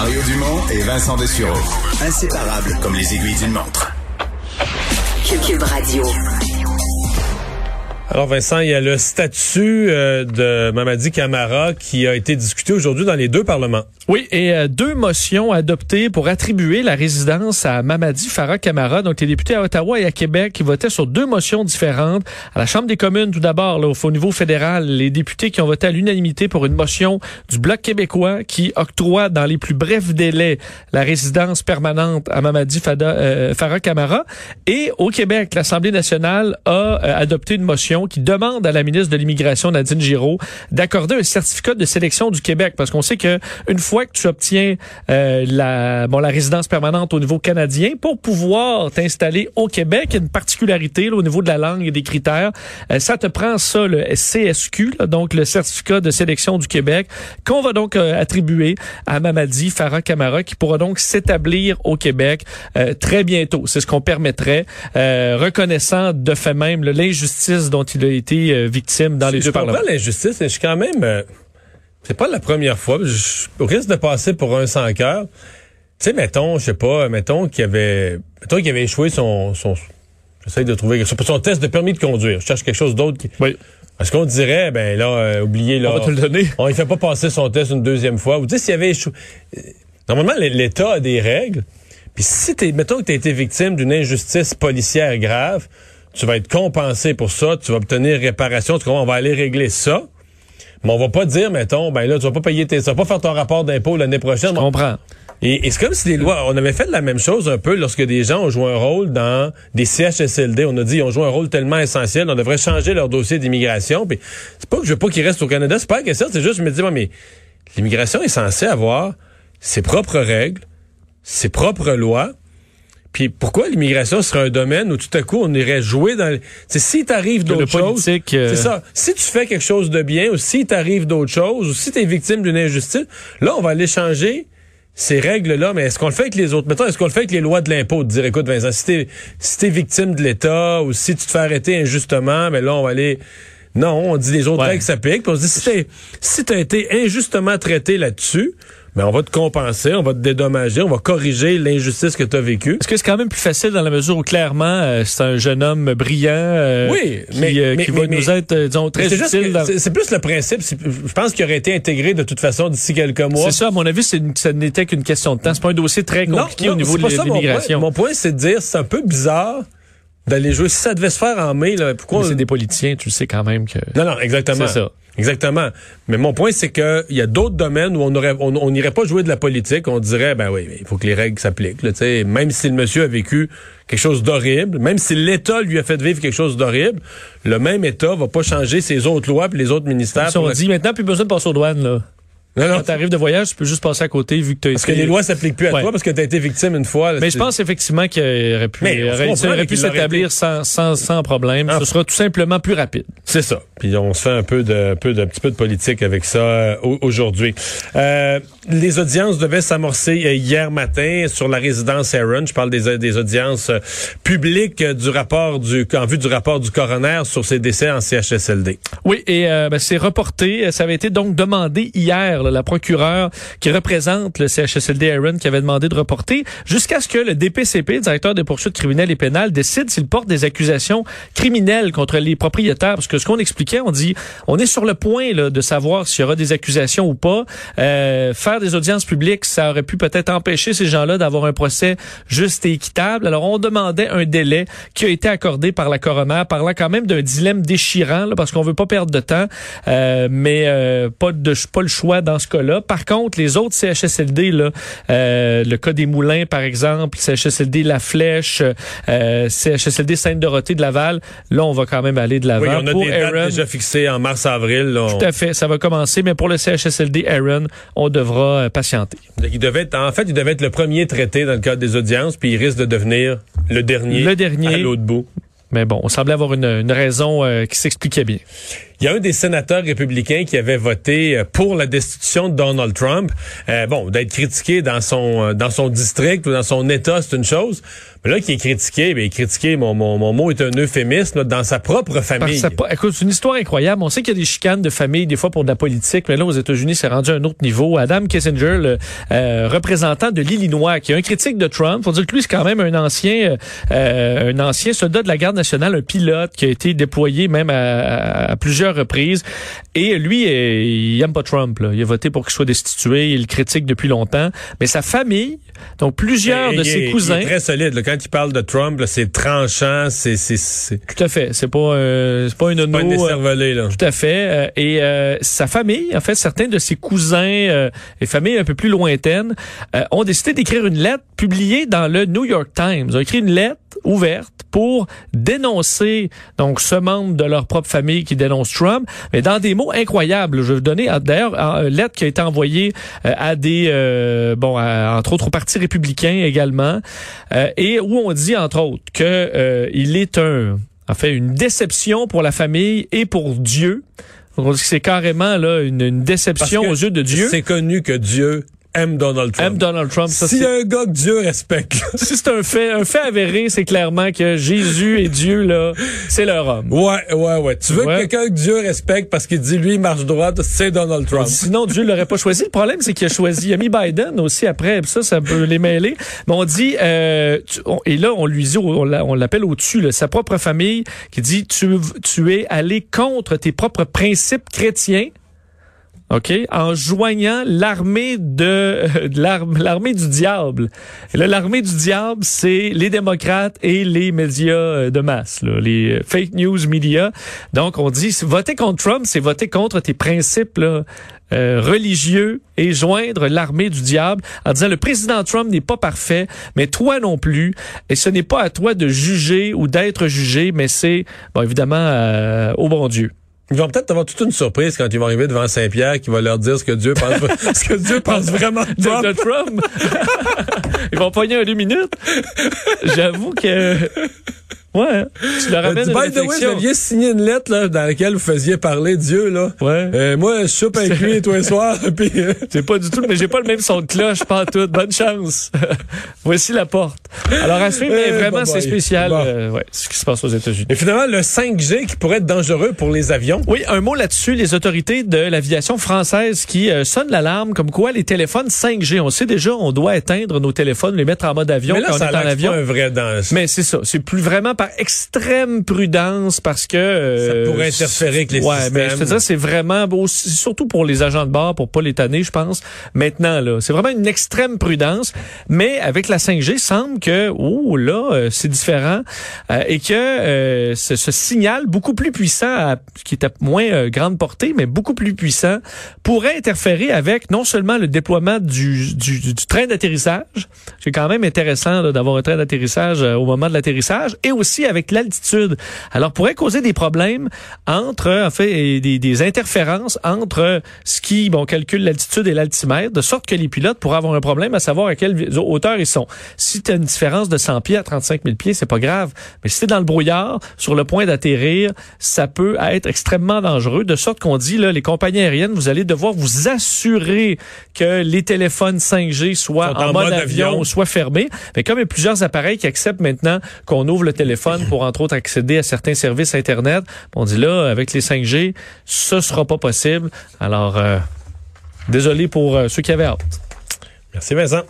Mario Dumont et Vincent Dessureau. Inséparables comme les aiguilles d'une montre. Cube Radio. Alors Vincent, il y a le statut euh, de Mamadi Camara qui a été discuté aujourd'hui dans les deux parlements. Oui, et euh, deux motions adoptées pour attribuer la résidence à Mamadi Farah Camara. Donc les députés à Ottawa et à Québec qui votaient sur deux motions différentes. À la Chambre des communes, tout d'abord, au, au niveau fédéral, les députés qui ont voté à l'unanimité pour une motion du Bloc québécois qui octroie dans les plus brefs délais la résidence permanente à Mamadi euh, Farah Camara. Et au Québec, l'Assemblée nationale a adopté une motion qui demande à la ministre de l'Immigration, Nadine Giraud, d'accorder un certificat de sélection du Québec. Parce qu'on sait que une fois que tu obtiens euh, la, bon, la résidence permanente au niveau canadien, pour pouvoir t'installer au Québec, il y a une particularité là, au niveau de la langue et des critères. Euh, ça te prend ça, le CSQ, là, donc le certificat de sélection du Québec, qu'on va donc euh, attribuer à Mamadi Farah Camara, qui pourra donc s'établir au Québec très bientôt. C'est ce qu'on permettrait, reconnaissant de fait même l'injustice dont il a été euh, victime dans les deux parlements. Je l'injustice, je suis quand même... Euh, c'est pas la première fois. Je risque de passer pour un sans cœur. Tu sais, mettons, je sais pas, mettons qu'il avait... Mettons qu'il avait échoué son... son J'essaie de trouver son, son test de permis de conduire. Je cherche quelque chose d'autre qui... Oui. Est-ce qu'on dirait, ben là, euh, oubliez, là... On va te le donner. On ne fait pas passer son test une deuxième fois. Vous dites s'il avait échoué... Normalement, l'État a des règles. Puis si t'es, mettons que tu as été victime d'une injustice policière grave, tu vas être compensé pour ça, tu vas obtenir réparation, tu on va aller régler ça. Mais on va pas dire, mettons, ben là, tu vas pas payer tes, tu vas pas faire ton rapport d'impôt l'année prochaine. Je comprends. Et, c'est comme si les lois, on avait fait la même chose un peu lorsque des gens ont joué un rôle dans des CHSLD. On a dit, ils ont joué un rôle tellement essentiel, on devrait changer leur dossier d'immigration. Puis c'est pas que je veux pas qu'ils restent au Canada, c'est pas la question, c'est juste, je me dis, mais l'immigration est censée avoir ses propres règles, ses propres lois. Puis pourquoi l'immigration serait un domaine où tout à coup on irait jouer dans c'est si t'arrives d'autres choses euh, c'est ça. Si tu fais quelque chose de bien ou si t'arrives d'autres choses ou si t'es victime d'une injustice là on va aller changer ces règles là mais est-ce qu'on le fait avec les autres? Mettons est-ce qu'on le fait avec les lois de l'impôt? De dire écoute Vincent si t'es si t'es victime de l'État ou si tu te fais arrêter injustement mais ben là on va aller non on dit les autres règles s'appliquent puis on se dit si t'as été injustement traité là-dessus mais on va te compenser, on va te dédommager, on va corriger l'injustice que tu as vécue. Est-ce que c'est quand même plus facile dans la mesure où clairement euh, c'est un jeune homme brillant euh, oui, qui, mais, euh, qui va nous être disons très utile. C'est plus le principe, je pense qu'il aurait été intégré de toute façon d'ici quelques mois. C'est ça, à mon avis, ce n'était qu'une question de temps. C'est pas un dossier très compliqué au niveau de l'immigration. Mon point, c'est de dire c'est un peu bizarre d'aller jouer. Si ça devait se faire en mai, là, pourquoi... c'est des politiciens, tu sais quand même que... Non, non, exactement. C'est ça. Exactement. Mais mon point, c'est qu'il y a d'autres domaines où on aurait, on n'irait pas jouer de la politique. On dirait, ben oui, il faut que les règles s'appliquent. même si le monsieur a vécu quelque chose d'horrible, même si l'État lui a fait vivre quelque chose d'horrible, le même État va pas changer ses autres lois et les autres ministères. On dit maintenant, plus besoin de passer aux douanes, là. Non, non. Quand t'arrives de voyage, tu peux juste passer à côté vu que t'as Parce que les lois s'appliquent plus à toi parce que t'as été victime une fois. mais je pense effectivement qu'il aurait pu, aurait, pu s'établir sans, sans, sans problème. Ce sera tout simplement plus rapide. C'est ça. Puis on se fait un peu de, peu petit peu de politique avec ça euh, aujourd'hui. Euh, les audiences devaient s'amorcer euh, hier matin sur la résidence Aaron. Je parle des, des audiences publiques du rapport du, en vue du rapport du coroner sur ses décès en CHSLD. Oui, et ben, c'est reporté. Ça avait été donc demandé hier la procureure qui représente le CHSLD Aaron, qui avait demandé de reporter, jusqu'à ce que le DPCP, directeur des poursuites criminelles et pénales, décide s'il porte des accusations criminelles contre les propriétaires. Parce que ce qu'on expliquait, on dit, on est sur le point là, de savoir s'il y aura des accusations ou pas. Euh, faire des audiences publiques, ça aurait pu peut-être empêcher ces gens-là d'avoir un procès juste et équitable. Alors, on demandait un délai qui a été accordé par la coroner, parlant quand même d'un dilemme déchirant, là, parce qu'on veut pas perdre de temps, euh, mais euh, pas de pas le choix dans ce cas-là. Par contre, les autres CHSLD, là, euh, le cas des Moulins, par exemple, CHSLD La Flèche, euh, CHSLD Sainte-Dorothée de Laval, là, on va quand même aller de l'avant. Oui, on a des dates déjà fixées en mars-avril. Tout à fait, ça va commencer, mais pour le CHSLD Aaron, on devra euh, patienter. Il devait être, en fait, il devait être le premier traité dans le cadre des audiences, puis il risque de devenir le dernier, le dernier. à l'autre bout. Mais bon, on semblait avoir une, raison qui s'expliquait bien. Il y a un des sénateurs républicains qui avait voté euh, pour la destitution de Donald Trump. Euh, bon, d'être critiqué dans son euh, dans son district ou dans son État, c'est une chose. Mais là, qui est critiqué, bien, critiqué, mon, mon, mon mot est un euphémisme, dans sa propre famille. Ça, écoute, c'est une histoire incroyable. On sait qu'il y a des chicanes de famille, des fois pour de la politique, mais là, aux États-Unis, c'est rendu à un autre niveau. Adam Kissinger, le euh, représentant de l'Illinois, qui est un critique de Trump, faut dire que lui, c'est quand même un ancien, euh, un ancien soldat de la garde nationale, un pilote qui a été déployé même à, à plusieurs reprises. Et lui, euh, il aime pas Trump. Là. Il a voté pour qu'il soit destitué. Il le critique depuis longtemps. Mais sa famille, donc plusieurs de ses cousins, il est très solide. Là. Quand il parle de Trump, c'est tranchant, c'est tout à fait. C'est pas euh, c'est pas une pas euh, là. Tout à fait. Euh, et euh, sa famille, en fait, certains de ses cousins et familles un peu plus lointaines ont décidé d'écrire une lettre publiée dans le New York Times. Ils ont écrit une lettre ouverte pour dénoncer donc ce membre de leur propre famille qui dénonce Trump, mais dans des mots incroyables. Je vais vous donner d'ailleurs une lettre qui a été envoyée à des bon entre autres au Parti républicain également et où on dit entre autres que euh, il est un en fait une déception pour la famille et pour Dieu. C'est carrément là une, une déception aux yeux de Dieu. C'est connu que Dieu aime Donald Trump. Aime Donald Trump. Ça, si un gars que Dieu respecte. si c'est un fait, un fait avéré, c'est clairement que Jésus et Dieu, là, c'est leur homme. Ouais, ouais, ouais. Tu veux que quelqu'un que Dieu respecte parce qu'il dit lui, il marche droite, c'est Donald Trump. Sinon, Dieu l'aurait pas choisi. Le problème, c'est qu'il a choisi, il a mis Biden aussi après. Ça, ça peut les mêler. Mais on dit, euh, et là, on lui dit, on l'appelle au-dessus, sa propre famille, qui dit, tu, tu es allé contre tes propres principes chrétiens OK, en joignant l'armée de, l'armée du diable. L'armée du diable, c'est les démocrates et les médias euh, de masse, là, les euh, fake news media. Donc, on dit, voter contre Trump, c'est voter contre tes principes là, euh, religieux et joindre l'armée du diable en disant le président Trump n'est pas parfait, mais toi non plus. Et ce n'est pas à toi de juger ou d'être jugé, mais c'est, bon, évidemment, au bon Dieu. Ils vont peut-être avoir toute une surprise quand ils vont arriver devant Saint-Pierre qui va leur dire ce que Dieu pense, ce que Dieu pense vraiment de Trump. De, Trump. ils vont pogner un deux minutes. J'avoue que Ouais. Tu leur ramènes By the way, vous aviez signé une lettre là, dans laquelle vous faisiez parler Dieu là. Ouais. Euh, moi, je soupe avec lui tous les soirs. Puis euh, c'est pas du tout, mais j'ai pas le même son de cloche, pas tout. Bonne chance. Voici la porte. Alors à suivre, mais vraiment c'est spécial. Euh, ouais, ce qui se passe aux États-Unis. Et finalement, le 5G qui pourrait être dangereux pour les avions. Oui, un mot là-dessus. Les autorités de l'aviation française qui euh, sonnent l'alarme, comme quoi les téléphones 5G. On sait déjà, on doit éteindre nos téléphones, les mettre en mode avion mais là, quand ça on est en avion. Pas un vrai danger. Mais c'est ça. C'est plus vraiment par extrême prudence parce que euh, ça pourrait interférer avec les ouais, systèmes. mais je te dis, c'est vraiment beau, surtout pour les agents de bord pour pas les tanner, je pense. Maintenant là, c'est vraiment une extrême prudence, mais avec la 5G, semble que oh là, euh, c'est différent euh, et que euh, ce, ce, signal beaucoup plus puissant, à, qui est à moins grande portée, mais beaucoup plus puissant, pourrait interférer avec non seulement le déploiement du, du, du train d'atterrissage, c'est quand même intéressant d'avoir un train d'atterrissage au moment de l'atterrissage, et aussi aussi avec l'altitude. Alors, pourrait causer des problèmes entre, en fait, des, des interférences entre ce qui, bon, calcule l'altitude et l'altimètre, de sorte que les pilotes pourraient avoir un problème à savoir à quelle hauteur ils sont. Si tu as une différence de 100 pieds à 35 000 pieds, c'est pas grave. Mais si tu dans le brouillard, sur le point d'atterrir, ça peut être extrêmement dangereux, de sorte qu'on dit, là, les compagnies aériennes, vous allez devoir vous assurer que les téléphones 5G soient en, mode, avion, avion ou soient fermés. Mais comme il y a plusieurs appareils qui acceptent maintenant qu'on ouvre le pour, entre autres, accéder à certains services Internet. On dit là, avec les 5G, ce sera pas possible. Alors, euh, désolé pour euh, ceux qui avaient hâte. Merci Vincent.